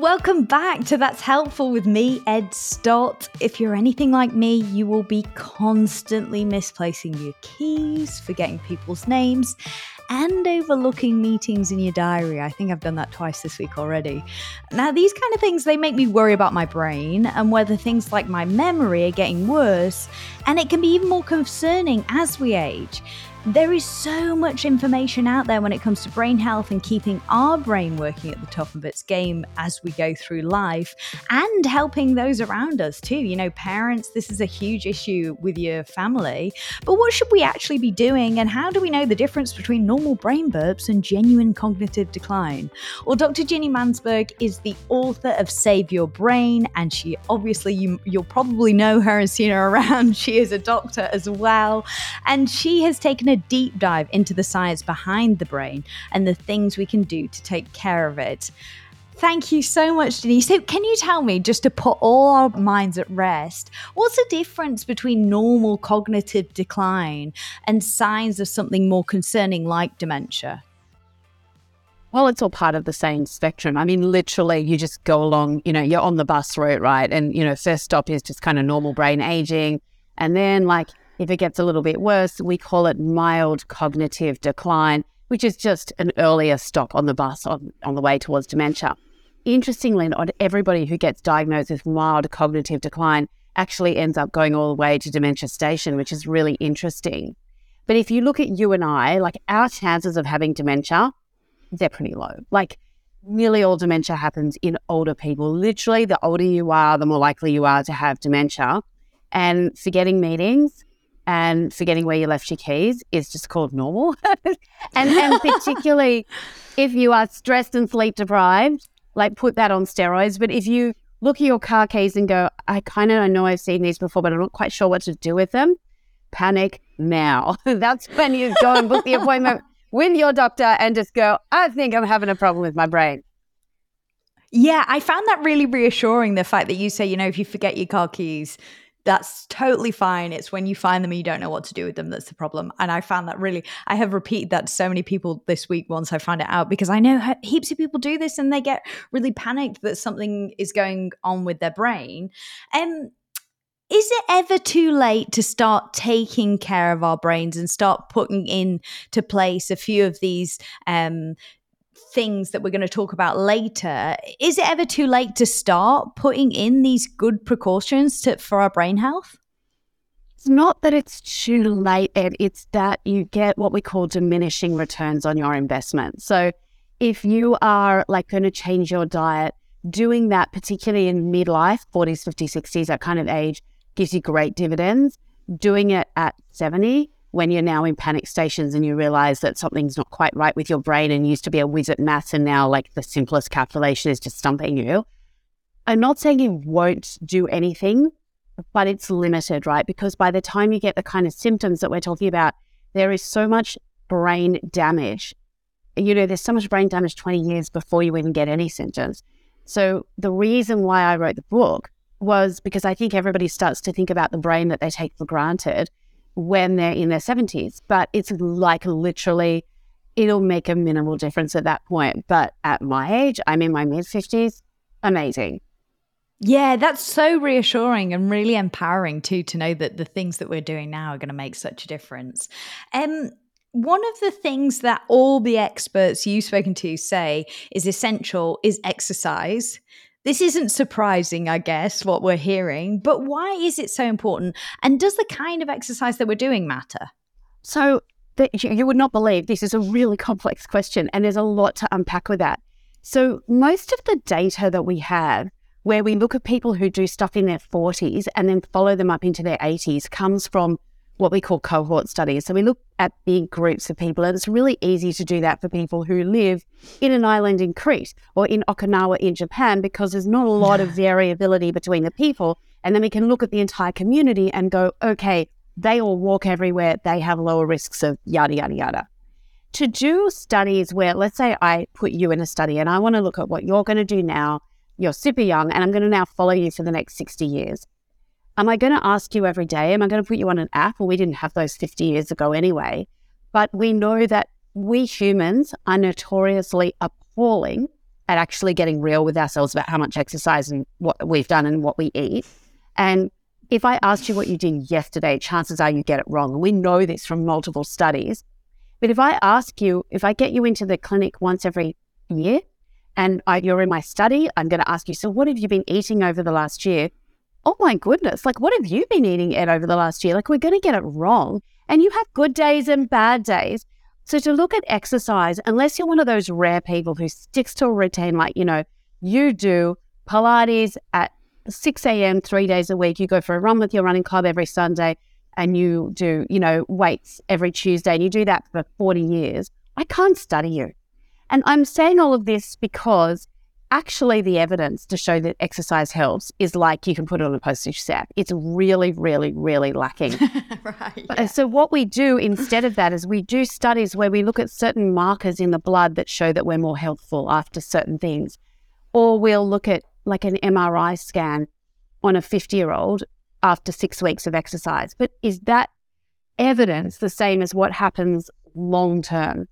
Welcome back to That's Helpful with me, Ed Stott. If you're anything like me, you will be constantly misplacing your keys, forgetting people's names, and overlooking meetings in your diary. I think I've done that twice this week already. Now, these kind of things, they make me worry about my brain and whether things like my memory are getting worse, and it can be even more concerning as we age. There is so much information out there when it comes to brain health and keeping our brain working at the top of its game as we go through life and helping those around us too. You know, parents, this is a huge issue with your family. But what should we actually be doing and how do we know the difference between normal brain burps and genuine cognitive decline? Well, Dr. Ginni Mansberg is the author of Save Your Brain and she obviously you, you'll probably know her and seen her around. She is a doctor as well and she has taken a deep dive into the science behind the brain and the things we can do to take care of it. Thank you so much, Denise. So, can you tell me, just to put all our minds at rest, what's the difference between normal cognitive decline and signs of something more concerning like dementia? Well, it's all part of the same spectrum. I mean, literally, you just go along, you know, you're on the bus route, right? And, you know, first stop is just kind of normal brain aging. And then, like, if it gets a little bit worse, we call it mild cognitive decline, which is just an earlier stop on the bus on, on the way towards dementia. Interestingly, not everybody who gets diagnosed with mild cognitive decline actually ends up going all the way to dementia station, which is really interesting. But if you look at you and I, like our chances of having dementia, they're pretty low. Like nearly all dementia happens in older people. Literally, the older you are, the more likely you are to have dementia. And forgetting meetings, and forgetting where you left your keys is just called normal. and, and particularly if you are stressed and sleep deprived, like put that on steroids. But if you look at your car keys and go, I kind of know I've seen these before, but I'm not quite sure what to do with them, panic now. That's when you go and book the appointment with your doctor and just go, I think I'm having a problem with my brain. Yeah, I found that really reassuring. The fact that you say, you know, if you forget your car keys, that's totally fine. It's when you find them and you don't know what to do with them that's the problem. And I found that really, I have repeated that to so many people this week once I found it out because I know heaps of people do this and they get really panicked that something is going on with their brain. Um, is it ever too late to start taking care of our brains and start putting into place a few of these um, things that we're going to talk about later, is it ever too late to start putting in these good precautions to, for our brain health? It's not that it's too late, Ed. It's that you get what we call diminishing returns on your investment. So if you are like going to change your diet, doing that, particularly in midlife, 40s, 50s, 60s, that kind of age, gives you great dividends. Doing it at 70 when you're now in panic stations and you realize that something's not quite right with your brain and used to be a whiz at maths and now like the simplest calculation is just stumping you. I'm not saying you won't do anything, but it's limited, right? Because by the time you get the kind of symptoms that we're talking about, there is so much brain damage. You know, there's so much brain damage 20 years before you even get any symptoms. So the reason why I wrote the book was because I think everybody starts to think about the brain that they take for granted when they're in their 70s. But it's like literally, it'll make a minimal difference at that point. But at my age, I'm in my mid 50s, amazing. Yeah, that's so reassuring and really empowering too to know that the things that we're doing now are going to make such a difference. Um, one of the things that all the experts you've spoken to say is essential is exercise. This isn't surprising, I guess, what we're hearing, but why is it so important? And does the kind of exercise that we're doing matter? So, the, you would not believe this is a really complex question, and there's a lot to unpack with that. So, most of the data that we have, where we look at people who do stuff in their 40s and then follow them up into their 80s, comes from what we call cohort studies. So we look at big groups of people, and it's really easy to do that for people who live in an island in Crete or in Okinawa in Japan because there's not a lot of variability between the people. And then we can look at the entire community and go, okay, they all walk everywhere, they have lower risks of yada, yada, yada. To do studies where, let's say I put you in a study and I want to look at what you're going to do now, you're super young, and I'm going to now follow you for the next 60 years. Am I going to ask you every day? Am I going to put you on an app? Well, we didn't have those 50 years ago anyway. But we know that we humans are notoriously appalling at actually getting real with ourselves about how much exercise and what we've done and what we eat. And if I asked you what you did yesterday, chances are you get it wrong. We know this from multiple studies. But if I ask you, if I get you into the clinic once every year and I, you're in my study, I'm going to ask you, so what have you been eating over the last year? Oh my goodness, like what have you been eating Ed over the last year? Like we're going to get it wrong. And you have good days and bad days. So to look at exercise, unless you're one of those rare people who sticks to a routine, like, you know, you do Pilates at 6 a.m. three days a week, you go for a run with your running club every Sunday, and you do, you know, weights every Tuesday, and you do that for 40 years, I can't study you. And I'm saying all of this because actually the evidence to show that exercise helps is like you can put it on a postage stamp. It's really, really, really lacking. right. Uh, yeah. So what we do instead of that is we do studies where we look at certain markers in the blood that show that we're more healthful after certain things. Or we'll look at like an MRI scan on a 50 year old after six weeks of exercise. But is that evidence the same as what happens long term?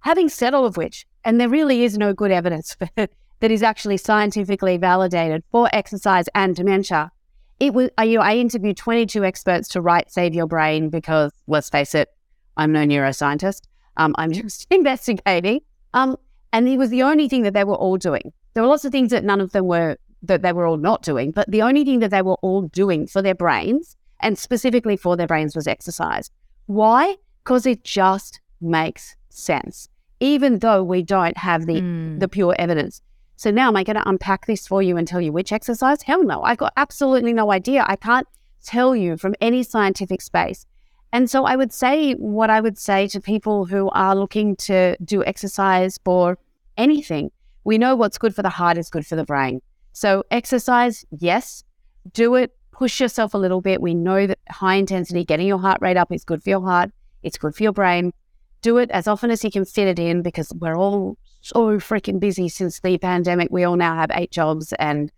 Having said all of which, and there really is no good evidence for, that is actually scientifically validated for exercise and dementia. It was, you know, I interviewed 22 experts to write Save Your Brain because, let's face it, I'm no neuroscientist. Um, I'm just investigating. Um, and it was the only thing that they were all doing. There were lots of things that none of them were that they were all not doing, but the only thing that they were all doing for their brains and specifically for their brains was exercise. Why? Because it just makes sense, even though we don't have the, mm. the pure evidence. So now am I going to unpack this for you and tell you which exercise? Hell no. I've got absolutely no idea. I can't tell you from any scientific space. And so I would say what I would say to people who are looking to do exercise for anything. We know what's good for the heart is good for the brain. So, exercise, yes, do it, push yourself a little bit. We know that high intensity, getting your heart rate up is good for your heart, it's good for your brain. Do it as often as you can fit it in because we're all so freaking busy since the pandemic. We all now have eight jobs and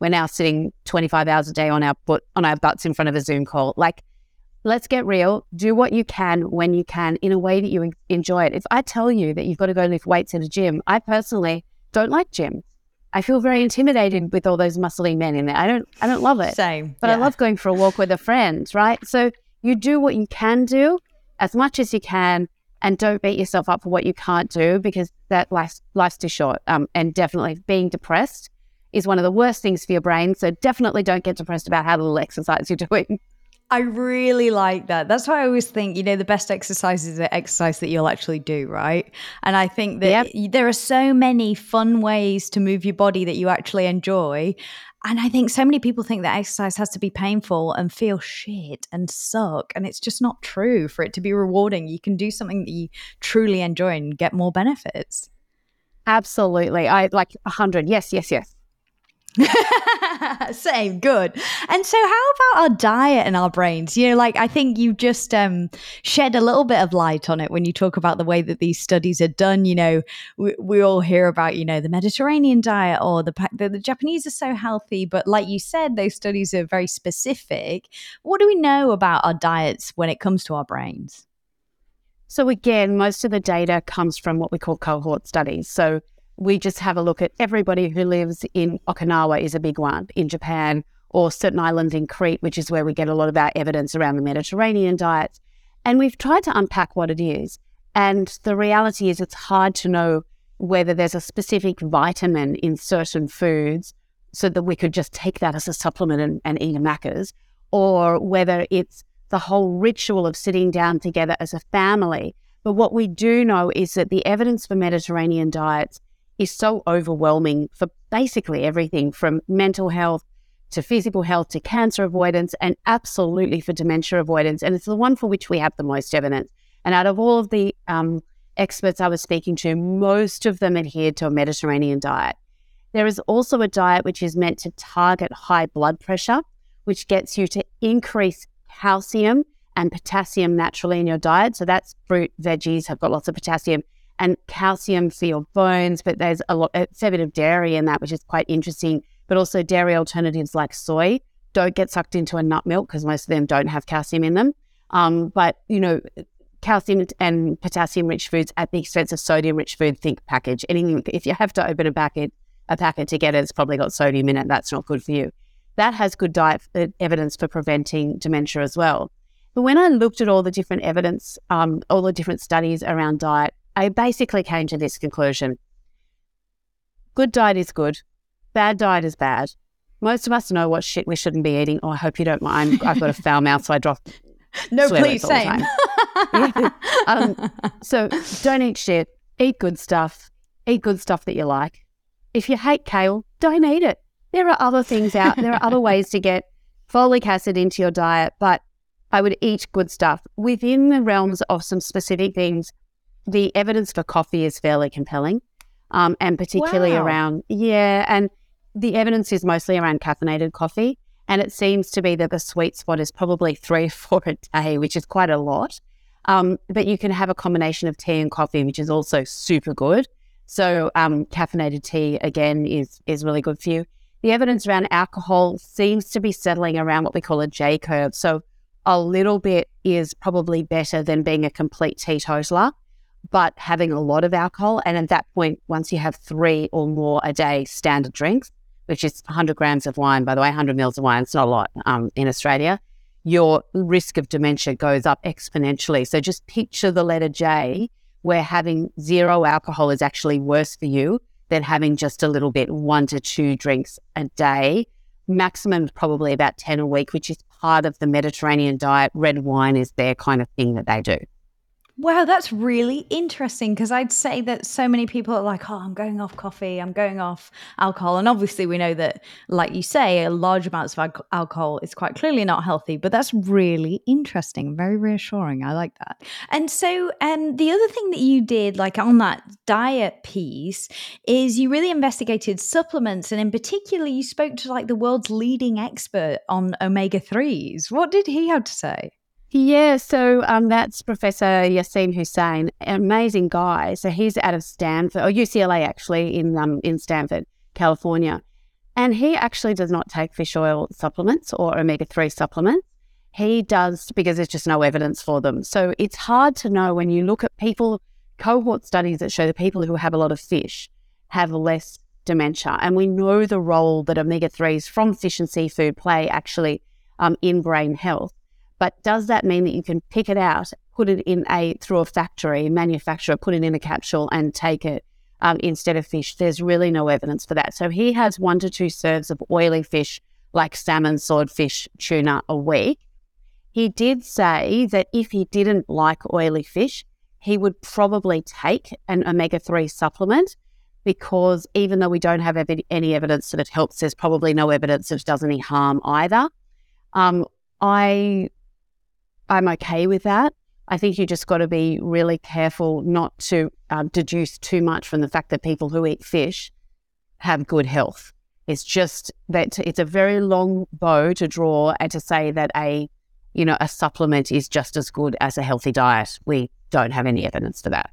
we're now sitting 25 hours a day on our butt, on our butts in front of a Zoom call. Like, let's get real. Do what you can when you can in a way that you enjoy it. If I tell you that you've got to go lift weights in a gym, I personally don't like gyms. I feel very intimidated with all those muscly men in there. I don't I don't love it. Same. But yeah. I love going for a walk with a friend, right? So you do what you can do as much as you can and don't beat yourself up for what you can't do because that life, life's too short. Um, and definitely being depressed is one of the worst things for your brain. So definitely don't get depressed about how little exercise you're doing. I really like that. That's why I always think, you know, the best exercise is the exercise that you'll actually do, right? And I think that yep. there are so many fun ways to move your body that you actually enjoy. And I think so many people think that exercise has to be painful and feel shit and suck. And it's just not true for it to be rewarding. You can do something that you truly enjoy and get more benefits. Absolutely. I like a hundred. Yes, yes, yes. Same, good. And so, how about our diet and our brains? You know, like I think you just um, shed a little bit of light on it when you talk about the way that these studies are done. You know, we, we all hear about, you know, the Mediterranean diet or the the Japanese are so healthy. But like you said, those studies are very specific. What do we know about our diets when it comes to our brains? So, again, most of the data comes from what we call cohort studies. So, we just have a look at everybody who lives in Okinawa is a big one in Japan or certain islands in Crete, which is where we get a lot of our evidence around the Mediterranean diets. And we've tried to unpack what it is. And the reality is it's hard to know whether there's a specific vitamin in certain foods so that we could just take that as a supplement and, and eat a Macca's, or whether it's the whole ritual of sitting down together as a family. But what we do know is that the evidence for Mediterranean diets is so overwhelming for basically everything from mental health to physical health to cancer avoidance and absolutely for dementia avoidance. And it's the one for which we have the most evidence. And out of all of the um, experts I was speaking to, most of them adhered to a Mediterranean diet. There is also a diet which is meant to target high blood pressure, which gets you to increase calcium and potassium naturally in your diet. So that's fruit, veggies have got lots of potassium and calcium for your bones. But there's a lot, a fair bit of dairy in that, which is quite interesting. But also dairy alternatives like soy don't get sucked into a nut milk because most of them don't have calcium in them. Um, but you know, calcium and potassium rich foods at the expense of sodium rich food. Think package. Anything if you have to open a packet a packet to get it, it's probably got sodium in it. That's not good for you. That has good diet uh, evidence for preventing dementia as well. But when I looked at all the different evidence, um, all the different studies around diet, I basically came to this conclusion: good diet is good, bad diet is bad. Most of us know what shit we shouldn't be eating. Oh, I hope you don't mind. I've got a foul mouth, so I drop. No, please, same. yeah. um, so don't eat shit. Eat good stuff. Eat good stuff that you like. If you hate kale, don't eat it. There are other things out. There are other ways to get folic acid into your diet, but I would eat good stuff within the realms of some specific things. The evidence for coffee is fairly compelling, um, and particularly wow. around yeah, and the evidence is mostly around caffeinated coffee. And it seems to be that the sweet spot is probably three or four a day, which is quite a lot. Um, but you can have a combination of tea and coffee, which is also super good. So um, caffeinated tea again is is really good for you. The evidence around alcohol seems to be settling around what we call a J curve. So a little bit is probably better than being a complete teetotaler, but having a lot of alcohol. And at that point, once you have three or more a day standard drinks, which is 100 grams of wine, by the way, 100 mils of wine, it's not a lot um, in Australia, your risk of dementia goes up exponentially. So just picture the letter J, where having zero alcohol is actually worse for you than having just a little bit, one to two drinks a day. Maximum probably about 10 a week, which is part of the Mediterranean diet. Red wine is their kind of thing that they do. Wow, that's really interesting because I'd say that so many people are like, oh, I'm going off coffee, I'm going off alcohol. And obviously, we know that, like you say, a large amounts of alcohol is quite clearly not healthy, but that's really interesting, very reassuring. I like that. And so, um, the other thing that you did, like on that diet piece, is you really investigated supplements. And in particular, you spoke to like the world's leading expert on omega 3s. What did he have to say? Yeah, so um, that's Professor Yassin Hussain, amazing guy. So he's out of Stanford, or UCLA actually, in um, in Stanford, California, and he actually does not take fish oil supplements or omega three supplements. He does because there's just no evidence for them. So it's hard to know when you look at people cohort studies that show the people who have a lot of fish have less dementia, and we know the role that omega threes from fish and seafood play actually um, in brain health. But does that mean that you can pick it out, put it in a through a factory, manufacturer, put it in a capsule and take it um, instead of fish? There's really no evidence for that. So he has one to two serves of oily fish like salmon, swordfish, tuna a week. He did say that if he didn't like oily fish, he would probably take an omega 3 supplement because even though we don't have any evidence that it helps, there's probably no evidence that it does any harm either. Um, I I'm okay with that. I think you just got to be really careful not to uh, deduce too much from the fact that people who eat fish have good health. It's just that it's a very long bow to draw and to say that a you know a supplement is just as good as a healthy diet. We don't have any evidence for that.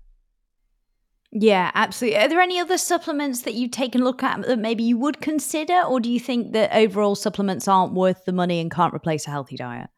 Yeah, absolutely. Are there any other supplements that you've taken a look at that maybe you would consider, or do you think that overall supplements aren't worth the money and can't replace a healthy diet?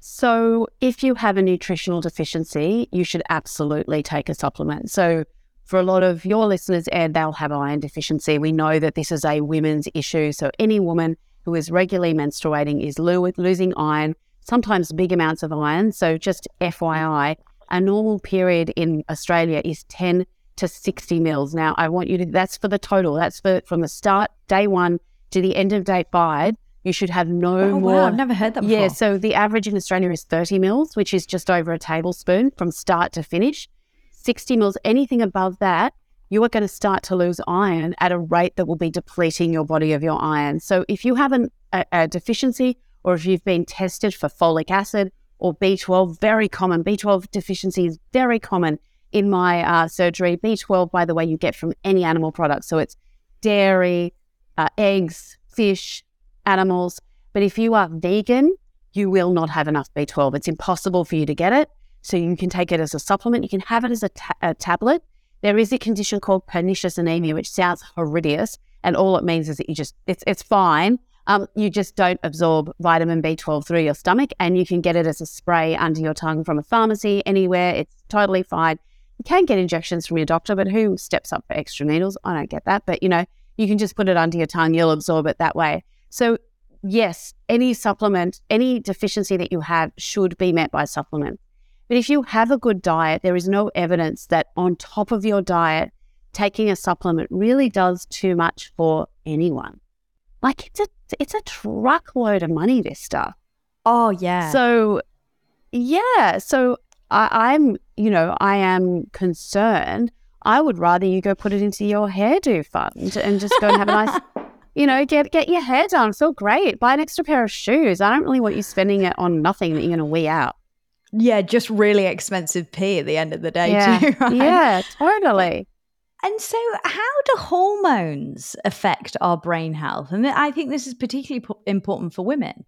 So, if you have a nutritional deficiency, you should absolutely take a supplement. So, for a lot of your listeners, and they'll have iron deficiency. We know that this is a women's issue. So, any woman who is regularly menstruating is lo- losing iron, sometimes big amounts of iron. So, just FYI, a normal period in Australia is 10 to 60 mils. Now, I want you to, that's for the total, that's for from the start, day one, to the end of day five you should have no oh, more. Wow, I've never heard that before. Yeah, so the average in Australia is 30 mils, which is just over a tablespoon from start to finish. 60 mils, anything above that, you are going to start to lose iron at a rate that will be depleting your body of your iron. So if you have an, a, a deficiency or if you've been tested for folic acid or B12, very common. B12 deficiency is very common in my uh, surgery. B12, by the way, you get from any animal product. So it's dairy, uh, eggs, fish, animals. But if you are vegan, you will not have enough B12. It's impossible for you to get it. So you can take it as a supplement. You can have it as a, ta- a tablet. There is a condition called pernicious anemia, which sounds horrendous. And all it means is that you just, it's, it's fine. Um, you just don't absorb vitamin B12 through your stomach, and you can get it as a spray under your tongue from a pharmacy anywhere. It's totally fine. You can get injections from your doctor, but who steps up for extra needles? I don't get that. But you know, you can just put it under your tongue, you'll absorb it that way. So, yes, any supplement, any deficiency that you have should be met by supplement. But if you have a good diet, there is no evidence that on top of your diet, taking a supplement really does too much for anyone. Like it's a it's a truckload of money, this stuff. Oh yeah. So yeah. So I, I'm, you know, I am concerned. I would rather you go put it into your hairdo fund and just go and have a nice you know, get get your hair done, feel great, buy an extra pair of shoes. I don't really want you spending it on nothing that you're gonna wee out. Yeah, just really expensive pee at the end of the day Yeah. too. Right? Yeah, totally. And so, how do hormones affect our brain health? And I think this is particularly po- important for women.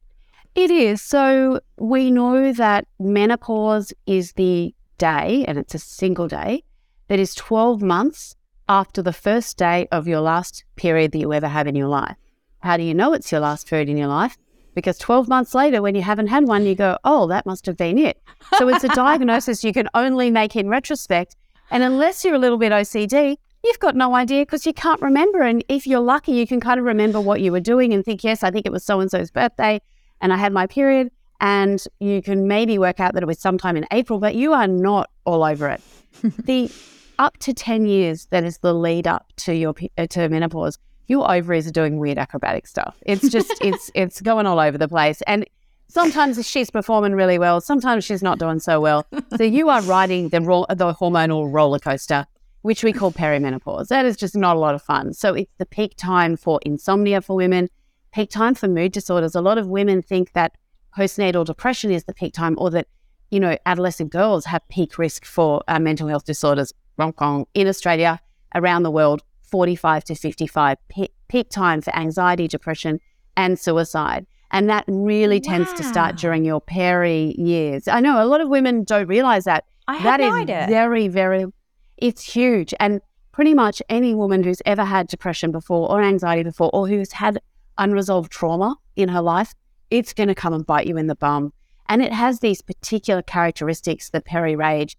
It is. So we know that menopause is the day, and it's a single day, that is 12 months after the first day of your last period that you ever have in your life. How do you know it's your last period in your life? Because 12 months later, when you haven't had one, you go, oh, that must have been it. So it's a diagnosis you can only make in retrospect. And unless you're a little bit OCD, you've got no idea because you can't remember. And if you're lucky, you can kind of remember what you were doing and think, yes, I think it was so and so's birthday and I had my period. And you can maybe work out that it was sometime in April, but you are not all over it. the up to 10 years that is the lead up to your uh, to menopause, your ovaries are doing weird acrobatic stuff. It's just, it's, it's going all over the place. And sometimes she's performing really well, sometimes she's not doing so well. So you are riding the, ro- the hormonal roller coaster which we call perimenopause. That is just not a lot of fun. So it's the peak time for insomnia for women, peak time for mood disorders. A lot of women think that postnatal depression is the peak time or that, you know, adolescent girls have peak risk for uh, mental health disorders. Wrong, wrong. In Australia, around the world, 45 to 55, pe- peak time for anxiety, depression, and suicide. And that really tends to start during your peri years. I know a lot of women don't realize that. I had That no is idea. very, very, it's huge. And pretty much any woman who's ever had depression before or anxiety before or who's had unresolved trauma in her life, it's going to come and bite you in the bum. And it has these particular characteristics, the peri rage.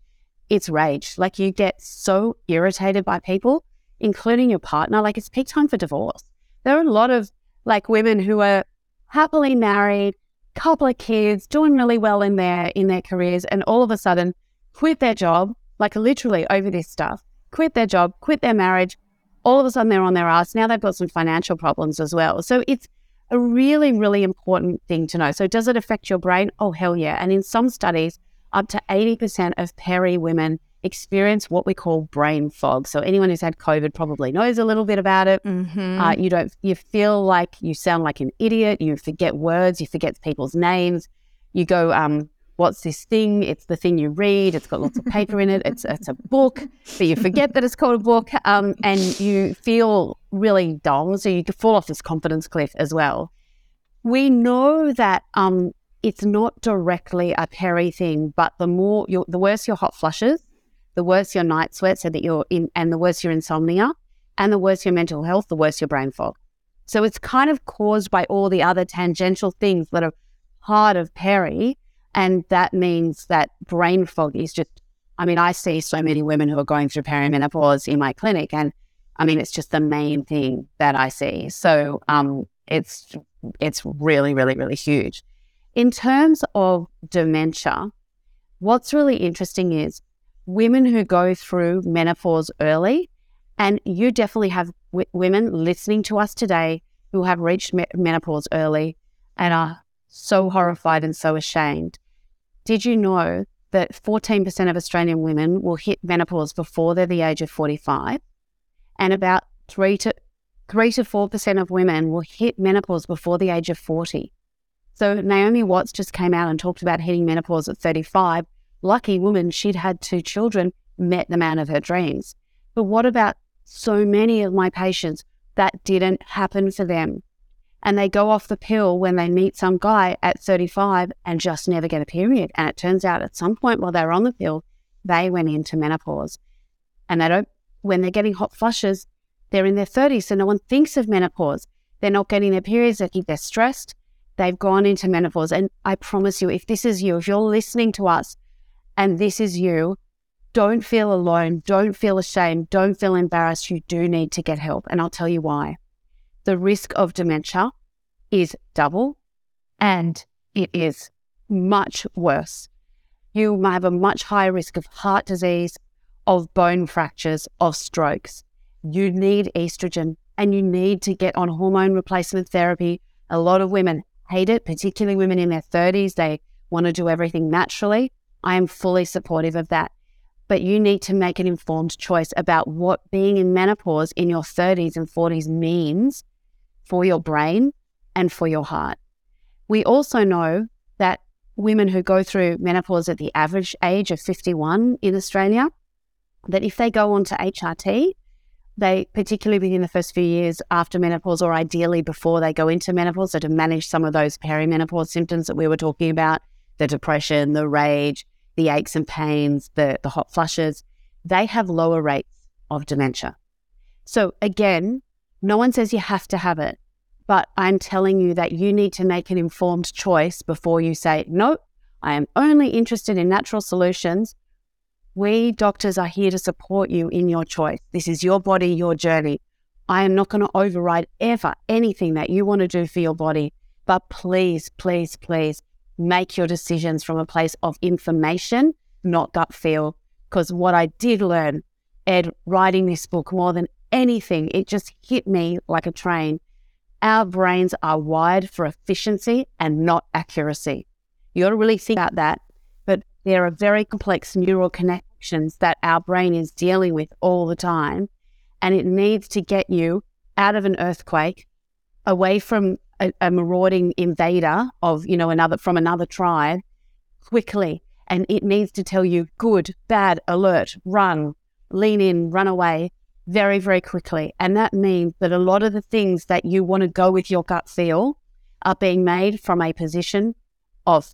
It's rage. Like you get so irritated by people, including your partner. Like it's peak time for divorce. There are a lot of like women who are happily married, couple of kids, doing really well in their in their careers, and all of a sudden quit their job, like literally over this stuff, quit their job, quit their marriage. All of a sudden they're on their ass. Now they've got some financial problems as well. So it's a really, really important thing to know. So does it affect your brain? Oh hell yeah. And in some studies, up to 80% of peri women experience what we call brain fog. So anyone who's had COVID probably knows a little bit about it. Mm-hmm. Uh, you don't, you feel like you sound like an idiot. You forget words. You forget people's names. You go, um, what's this thing? It's the thing you read. It's got lots of paper in it. It's it's a book, but you forget that it's called a book. Um, and you feel really dull. So you fall off this confidence cliff as well. We know that um, it's not directly a peri thing, but the more your, the worse your hot flushes, the worse your night sweat, so that you're in, and the worse your insomnia, and the worse your mental health, the worse your brain fog. So it's kind of caused by all the other tangential things that are part of peri. And that means that brain fog is just, I mean, I see so many women who are going through perimenopause in my clinic. And I mean, it's just the main thing that I see. So um, it's, it's really, really, really huge. In terms of dementia, what's really interesting is women who go through menopause early, and you definitely have w- women listening to us today who have reached me- menopause early and are so horrified and so ashamed. Did you know that 14% of Australian women will hit menopause before they're the age of 45? And about 3 to 3 to 4% of women will hit menopause before the age of 40. So Naomi Watts just came out and talked about hitting menopause at 35. Lucky woman, she'd had two children, met the man of her dreams. But what about so many of my patients that didn't happen for them? And they go off the pill when they meet some guy at 35 and just never get a period. And it turns out at some point while they were on the pill, they went into menopause. And they don't, when they're getting hot flushes, they're in their 30s, so no one thinks of menopause. they're not getting their periods, they think they're stressed, they've gone into menopause. And I promise you, if this is you, if you're listening to us and this is you, don't feel alone, don't feel ashamed, don't feel embarrassed. You do need to get help. And I'll tell you why. The risk of dementia is double and it is much worse. You have a much higher risk of heart disease, of bone fractures, of strokes. You need estrogen and you need to get on hormone replacement therapy. A lot of women hate it, particularly women in their 30s. They want to do everything naturally. I am fully supportive of that. But you need to make an informed choice about what being in menopause in your 30s and 40s means for your brain and for your heart. We also know that women who go through menopause at the average age of 51 in Australia, that if they go on to HRT, they, particularly within the first few years after menopause, or ideally before they go into menopause, so to manage some of those perimenopause symptoms that we were talking about the depression, the rage, the aches and pains, the, the hot flushes they have lower rates of dementia. So, again, no one says you have to have it, but I'm telling you that you need to make an informed choice before you say, no, I am only interested in natural solutions we doctors are here to support you in your choice. This is your body, your journey. I am not going to override ever anything that you want to do for your body. But please, please, please make your decisions from a place of information, not gut feel. Because what I did learn, Ed, writing this book more than anything, it just hit me like a train. Our brains are wired for efficiency and not accuracy. You got to really think about that there are very complex neural connections that our brain is dealing with all the time. And it needs to get you out of an earthquake, away from a, a marauding invader of, you know, another from another tribe quickly. And it needs to tell you good, bad, alert, run, lean in, run away very, very quickly. And that means that a lot of the things that you want to go with your gut feel are being made from a position of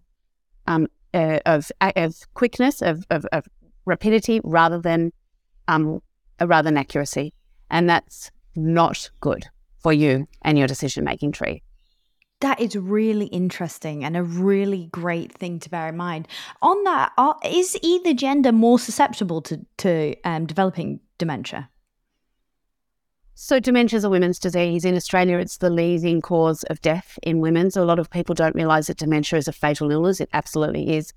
um, uh, of of quickness of, of, of rapidity rather than um, rather than accuracy, and that's not good for you and your decision making tree. That is really interesting and a really great thing to bear in mind. On that, are, is either gender more susceptible to to um, developing dementia? So, dementia is a women's disease. In Australia, it's the leading cause of death in women. So, a lot of people don't realise that dementia is a fatal illness. It absolutely is.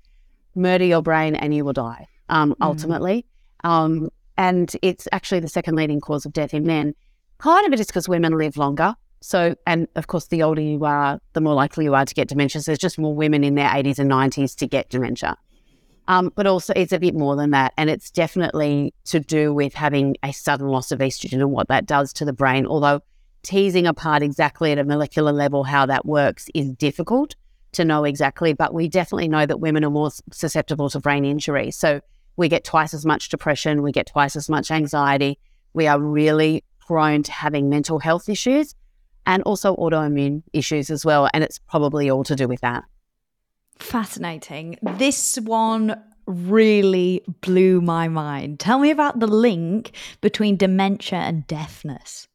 Murder your brain and you will die, um, mm. ultimately. Um, and it's actually the second leading cause of death in men. Part of it is because women live longer. So, and of course, the older you are, the more likely you are to get dementia. So, there's just more women in their 80s and 90s to get dementia. Um, but also, it's a bit more than that. And it's definitely to do with having a sudden loss of estrogen and what that does to the brain. Although, teasing apart exactly at a molecular level how that works is difficult to know exactly. But we definitely know that women are more susceptible to brain injury. So, we get twice as much depression, we get twice as much anxiety. We are really prone to having mental health issues and also autoimmune issues as well. And it's probably all to do with that. Fascinating. This one really blew my mind. Tell me about the link between dementia and deafness.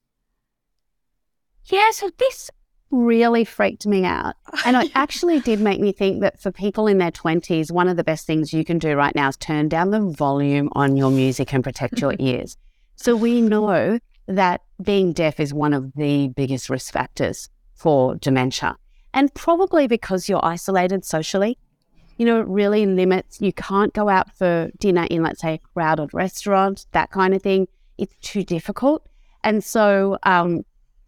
Yeah, so this really freaked me out. And it actually did make me think that for people in their 20s, one of the best things you can do right now is turn down the volume on your music and protect your ears. So we know that being deaf is one of the biggest risk factors for dementia. And probably because you're isolated socially, you know, it really limits, you can't go out for dinner in, let's say, a crowded restaurant, that kind of thing. It's too difficult. And so, um,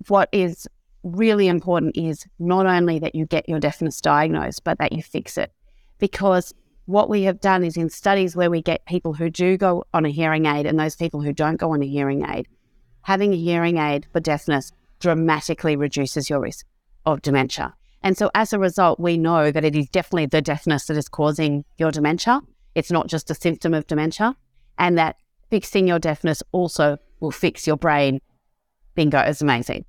what is really important is not only that you get your deafness diagnosed, but that you fix it. Because what we have done is in studies where we get people who do go on a hearing aid and those people who don't go on a hearing aid, having a hearing aid for deafness dramatically reduces your risk of dementia. And so as a result, we know that it is definitely the deafness that is causing your dementia. It's not just a symptom of dementia. And that fixing your deafness also will fix your brain. Bingo is amazing.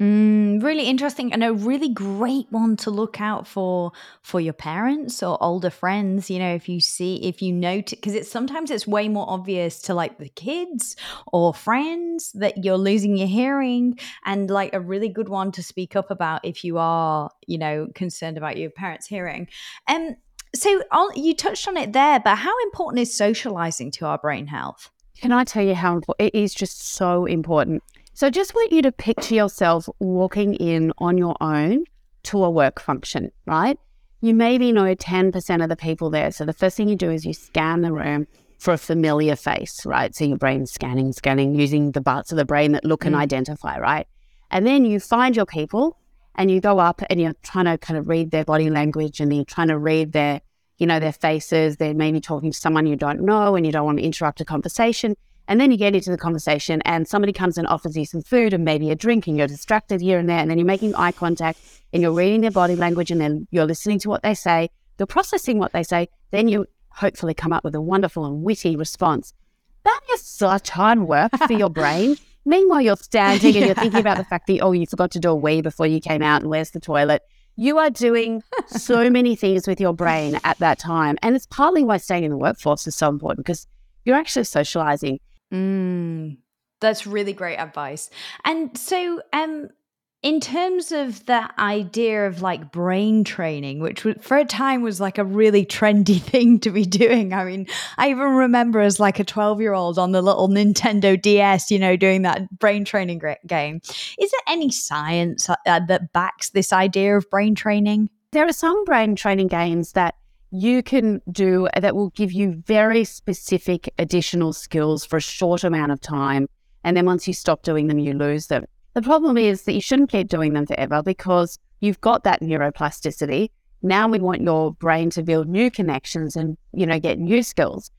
Mm, really interesting and a really great one to look out for for your parents or older friends. You know, if you see, if you note, because it's sometimes it's way more obvious to like the kids or friends that you're losing your hearing, and like a really good one to speak up about if you are, you know, concerned about your parents' hearing. Um, so you touched on it there, but how important is socializing to our brain health? Can I tell you how important it is? Just so important. So I just want you to picture yourself walking in on your own to a work function, right? You maybe know 10% of the people there. So the first thing you do is you scan the room for a familiar face, right? So your brain's scanning, scanning, using the parts of the brain that look mm. and identify, right? And then you find your people and you go up and you're trying to kind of read their body language and you're trying to read their, you know, their faces. They're maybe talking to someone you don't know and you don't want to interrupt a conversation. And then you get into the conversation and somebody comes and offers you some food and maybe a drink and you're distracted here and there. And then you're making eye contact and you're reading their body language and then you're listening to what they say. You're processing what they say. Then you hopefully come up with a wonderful and witty response. That is such hard work for your brain. Meanwhile, you're standing and you're thinking about the fact that, oh, you forgot to do a wee before you came out and where's the toilet? You are doing so many things with your brain at that time. And it's partly why staying in the workforce is so important because you're actually socializing. Mm, that's really great advice. And so, um, in terms of that idea of like brain training, which for a time was like a really trendy thing to be doing. I mean, I even remember as like a 12 year old on the little Nintendo DS, you know, doing that brain training game. Is there any science uh, that backs this idea of brain training? There are some brain training games that you can do that will give you very specific additional skills for a short amount of time. And then once you stop doing them, you lose them. The problem is that you shouldn't keep doing them forever because you've got that neuroplasticity. Now we want your brain to build new connections and, you know, get new skills.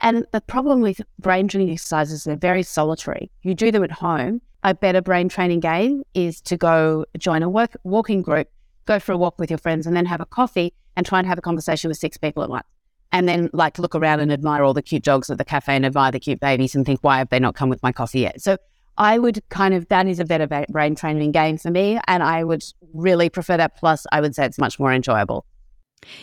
And the problem with brain training exercises, they're very solitary. You do them at home. A better brain training game is to go join a work, walking group, go for a walk with your friends, and then have a coffee and try and have a conversation with six people at once. And then like look around and admire all the cute dogs at the cafe and admire the cute babies and think, why have they not come with my coffee yet? So I would kind of, that is a better brain training game for me. And I would really prefer that. Plus, I would say it's much more enjoyable.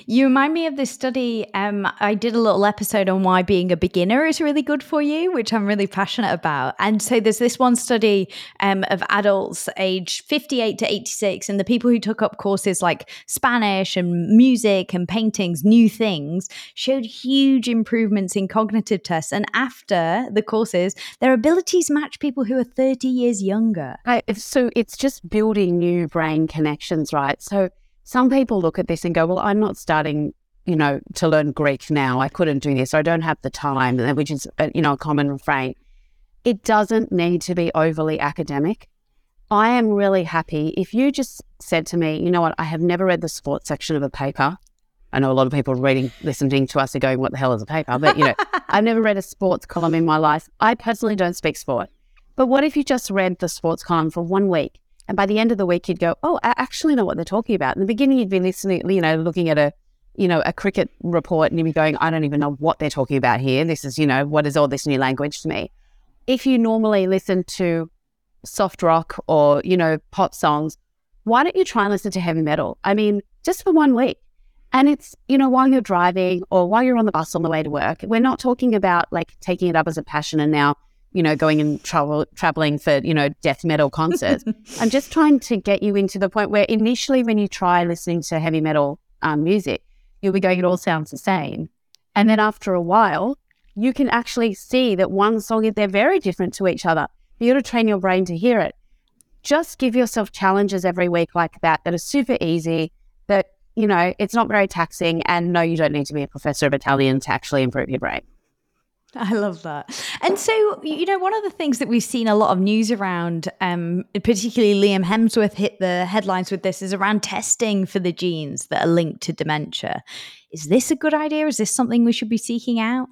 You remind me of this study. Um, I did a little episode on why being a beginner is really good for you, which I'm really passionate about. And so there's this one study um, of adults aged 58 to 86, and the people who took up courses like Spanish and music and paintings, new things, showed huge improvements in cognitive tests. And after the courses, their abilities match people who are 30 years younger. so it's just building new brain connections, right? So some people look at this and go, well, I'm not starting, you know, to learn Greek now. I couldn't do this. I don't have the time, which is, uh, you know, a common refrain. It doesn't need to be overly academic. I am really happy if you just said to me, you know what, I have never read the sports section of a paper. I know a lot of people reading, listening to us are going, what the hell is a paper? But, you know, I've never read a sports column in my life. I personally don't speak sport. But what if you just read the sports column for one week and by the end of the week, you'd go, oh, I actually know what they're talking about. In the beginning, you'd be listening, you know, looking at a, you know, a cricket report and you'd be going, I don't even know what they're talking about here. This is, you know, what is all this new language to me? If you normally listen to soft rock or, you know, pop songs, why don't you try and listen to heavy metal? I mean, just for one week. And it's, you know, while you're driving or while you're on the bus on the way to work, we're not talking about like taking it up as a passion and now you know, going and travel traveling for, you know, death metal concerts. I'm just trying to get you into the point where initially when you try listening to heavy metal um, music, you'll be going, it all sounds the same. And then after a while, you can actually see that one song, is they're very different to each other. You got to train your brain to hear it. Just give yourself challenges every week like that, that are super easy, that, you know, it's not very taxing. And no, you don't need to be a professor of Italian to actually improve your brain. I love that. And so, you know, one of the things that we've seen a lot of news around, um, particularly Liam Hemsworth hit the headlines with this, is around testing for the genes that are linked to dementia. Is this a good idea? Is this something we should be seeking out?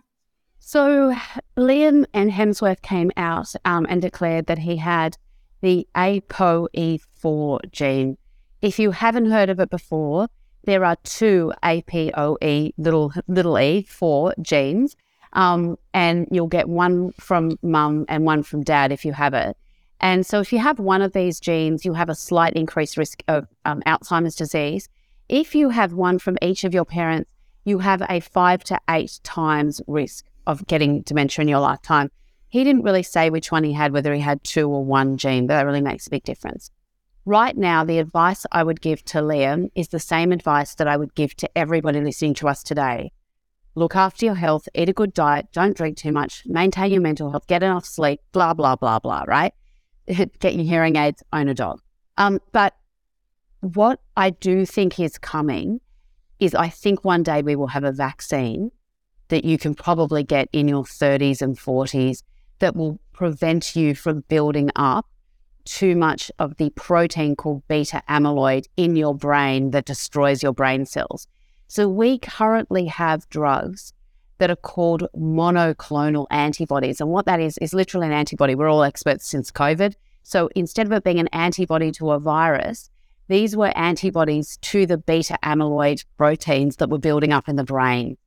So, Liam and Hemsworth came out um, and declared that he had the APOE4 gene. If you haven't heard of it before, there are two APOE little little e four genes um, and you'll get one from mum and one from dad if you have it. And so, if you have one of these genes, you have a slight increased risk of um, Alzheimer's disease. If you have one from each of your parents, you have a five to eight times risk of getting dementia in your lifetime. He didn't really say which one he had, whether he had two or one gene, but that really makes a big difference. Right now, the advice I would give to Liam is the same advice that I would give to everybody listening to us today. Look after your health, eat a good diet, don't drink too much, maintain your mental health, get enough sleep, blah, blah, blah, blah, right? Get your hearing aids, own a dog. Um, but what I do think is coming is I think one day we will have a vaccine that you can probably get in your 30s and 40s that will prevent you from building up too much of the protein called beta amyloid in your brain that destroys your brain cells. So we currently have drugs that are called monoclonal antibodies. And what that is, is literally an antibody. We're all experts since COVID. So instead of it being an antibody to a virus, these were antibodies to the beta amyloid proteins that were building up in the brain.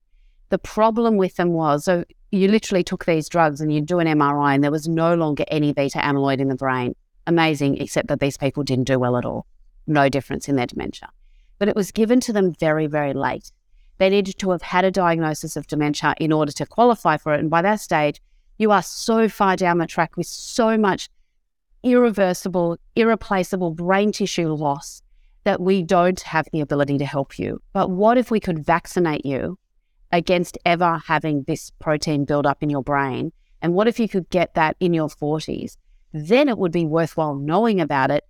The problem with them was, so you literally took these drugs and you do an MRI and there was no longer any beta amyloid in the brain. Amazing, except that these people didn't do well at all. No difference in their dementia. But it was given to them very, very late. They needed to have had a diagnosis of dementia in order to qualify for it. And by that stage, you are so far down the track with so much irreversible, irreplaceable brain tissue loss that we don't have the ability to help you. But what if we could vaccinate you against ever having this protein build up in your brain. And what if you could get that in your 40s? Then it would be worthwhile knowing about it,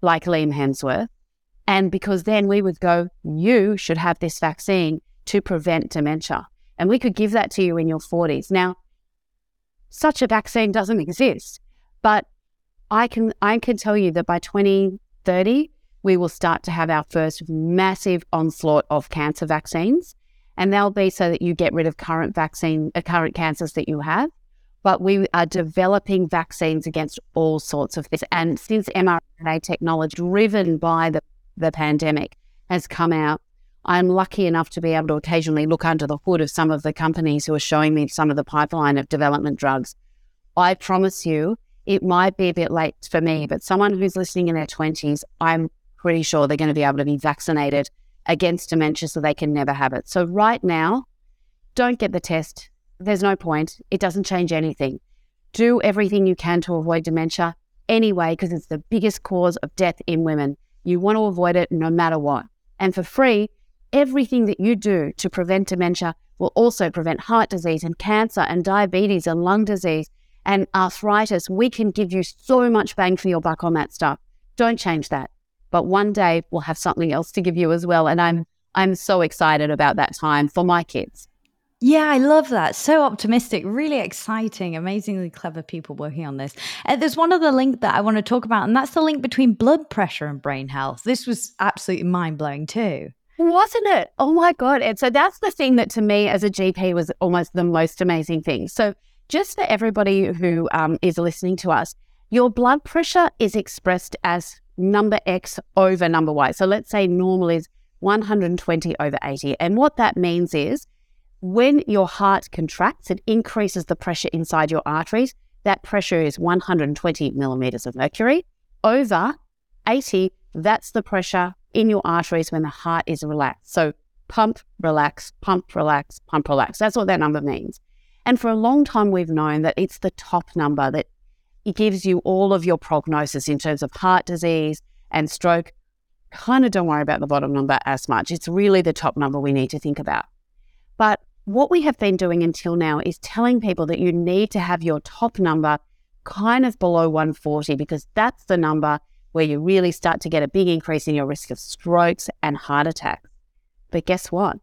like Liam Hemsworth. And because then we would go, you should have this vaccine to prevent dementia. And we could give that to you in your 40s. Now, such a vaccine doesn't exist, but I can I can tell you that by 2030 we will start to have our first massive onslaught of cancer vaccines and they'll be so that you get rid of current vaccine, uh, current cancers that you have. But we are developing vaccines against all sorts of things. And since mRNA technology, driven by the, the pandemic, has come out, I'm lucky enough to be able to occasionally look under the hood of some of the companies who are showing me some of the pipeline of development drugs. I promise you, it might be a bit late for me, but someone who's listening in their 20s, I'm pretty sure they're going to be able to be vaccinated against dementia so they can never have it. So, right now, don't get the test. There's no point. It doesn't change anything. Do everything you can to avoid dementia anyway, because it's the biggest cause of death in women. You want to avoid it no matter what. And for free, everything that you do to prevent dementia will also prevent heart disease and cancer and diabetes and lung disease and arthritis. We can give you so much bang for your buck on that stuff. Don't change that but one day we'll have something else to give you as well. And I'm I'm so excited about that time for my kids. Yeah, I love that. So optimistic, really exciting, amazingly clever people working on this. Uh, there's one other link that I want to talk about, and that's the link between blood pressure and brain health. This was absolutely mind blowing too. Wasn't it? Oh my God. And so that's the thing that to me as a GP was almost the most amazing thing. So, just for everybody who um, is listening to us, your blood pressure is expressed as number X over number Y. So let's say normal is 120 over 80. And what that means is when your heart contracts, it increases the pressure inside your arteries. That pressure is 120 millimeters of mercury over 80. That's the pressure in your arteries when the heart is relaxed. So pump, relax, pump, relax, pump, relax. That's what that number means. And for a long time, we've known that it's the top number that it gives you all of your prognosis in terms of heart disease and stroke. Kind of don't worry about the bottom number as much. It's really the top number we need to think about. But what we have been doing until now is telling people that you need to have your top number kind of below 140 because that's the number where you really start to get a big increase in your risk of strokes and heart attacks. But guess what?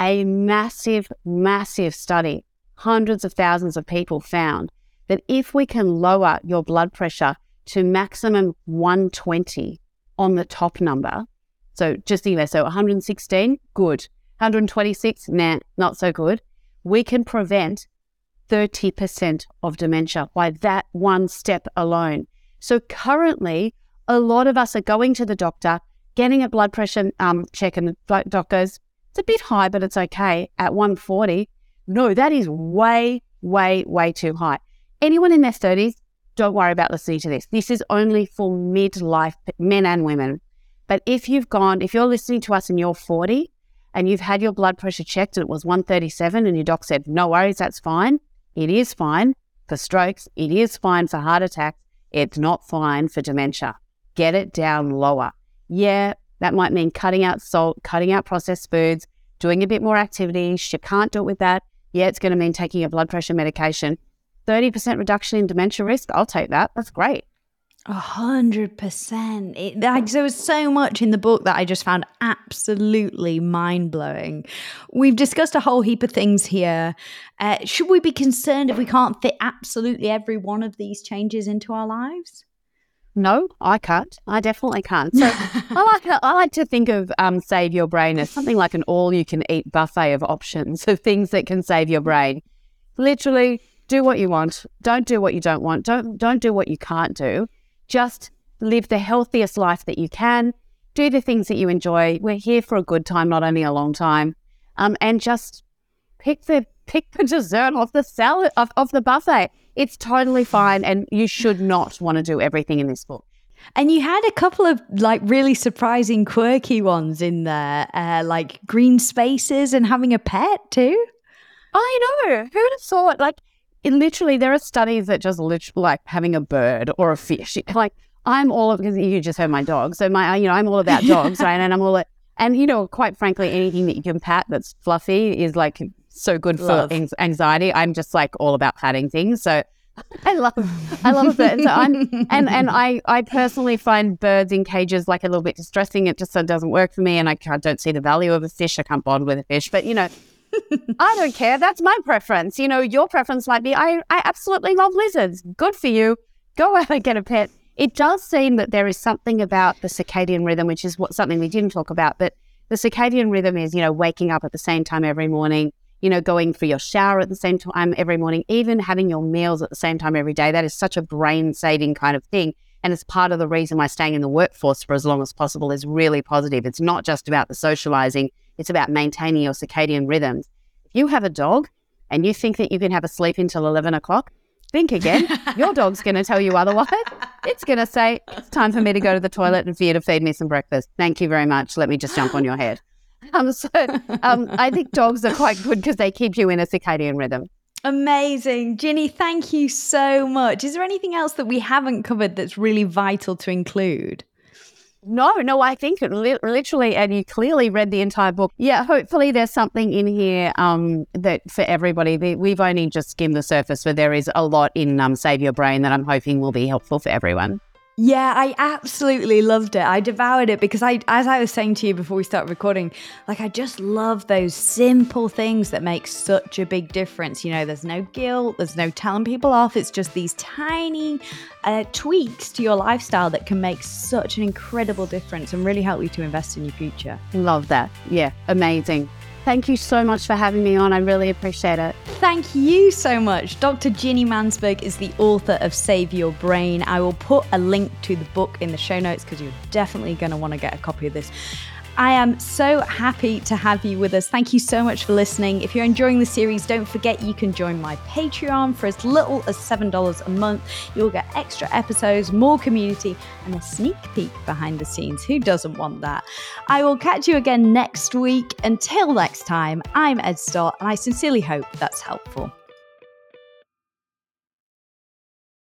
A massive, massive study, hundreds of thousands of people found that if we can lower your blood pressure to maximum 120 on the top number, so just think so 116, good. 126, nah, not so good. We can prevent 30% of dementia by that one step alone. So currently, a lot of us are going to the doctor, getting a blood pressure um, check, and the doc goes, it's a bit high, but it's okay at 140. No, that is way, way, way too high anyone in their 30s, don't worry about listening to this. This is only for midlife men and women. But if you've gone, if you're listening to us and you're 40 and you've had your blood pressure checked and it was 137 and your doc said, no worries, that's fine. It is fine for strokes. It is fine for heart attacks. It's not fine for dementia. Get it down lower. Yeah, that might mean cutting out salt, cutting out processed foods, doing a bit more activities. You can't do it with that. Yeah, it's going to mean taking a blood pressure medication. 30% reduction in dementia risk. I'll take that. That's great. A hundred percent. Like there was so much in the book that I just found absolutely mind blowing. We've discussed a whole heap of things here. Uh, should we be concerned if we can't fit absolutely every one of these changes into our lives? No, I can't. I definitely can't. So I like I like to think of um, save your brain as something like an all you can eat buffet of options of things that can save your brain. Literally, do what you want. Don't do what you don't want. Don't don't do what you can't do just live the healthiest life that you can, do the things that you enjoy. We're here for a good time, not only a long time. Um, and just pick the pick the dessert off the salad of, of the buffet. It's totally fine, and you should not want to do everything in this book. And you had a couple of like really surprising, quirky ones in there, uh, like green spaces and having a pet too. I know. Who would have thought? Like it literally there are studies that just literally like having a bird or a fish. Like I'm all of because you just heard my dog, so my you know I'm all about dogs, right? And I'm all and you know quite frankly anything that you can pat that's fluffy is like so good for anxiety. I'm just like all about patting things, so. I love, I love it. So I'm, and and I, I personally find birds in cages like a little bit distressing. It just doesn't work for me, and I, I don't see the value of a fish. I can't bond with a fish, but you know, I don't care. That's my preference. You know, your preference might be I, I absolutely love lizards. Good for you. Go out and get a pet. It does seem that there is something about the circadian rhythm, which is what something we didn't talk about, but the circadian rhythm is, you know, waking up at the same time every morning, you know, going for your shower at the same time every morning, even having your meals at the same time every day. That is such a brain saving kind of thing. And it's part of the reason why staying in the workforce for as long as possible is really positive. It's not just about the socializing, it's about maintaining your circadian rhythms. If you have a dog and you think that you can have a sleep until 11 o'clock, think again. your dog's going to tell you otherwise. It's going to say, it's time for me to go to the toilet and for you to feed me some breakfast. Thank you very much. Let me just jump on your head. Um, so um, I think dogs are quite good because they keep you in a circadian rhythm. Amazing. Ginni, thank you so much. Is there anything else that we haven't covered that's really vital to include? No, no, I think li- literally, and you clearly read the entire book. Yeah, hopefully there's something in here um, that for everybody. We've only just skimmed the surface, but there is a lot in um, Save Your Brain that I'm hoping will be helpful for everyone. Yeah, I absolutely loved it. I devoured it because I as I was saying to you before we start recording, like I just love those simple things that make such a big difference. You know, there's no guilt, there's no telling people off. It's just these tiny uh, tweaks to your lifestyle that can make such an incredible difference and really help you to invest in your future. Love that. Yeah, amazing. Thank you so much for having me on. I really appreciate it. Thank you so much. Dr. Ginni Mansberg is the author of Save Your Brain. I will put a link to the book in the show notes because you're definitely going to want to get a copy of this. I am so happy to have you with us. Thank you so much for listening. If you're enjoying the series, don't forget you can join my Patreon for as little as $7 a month. You'll get extra episodes, more community, and a sneak peek behind the scenes. Who doesn't want that? I will catch you again next week. Until next time, I'm Ed Stott, and I sincerely hope that's helpful.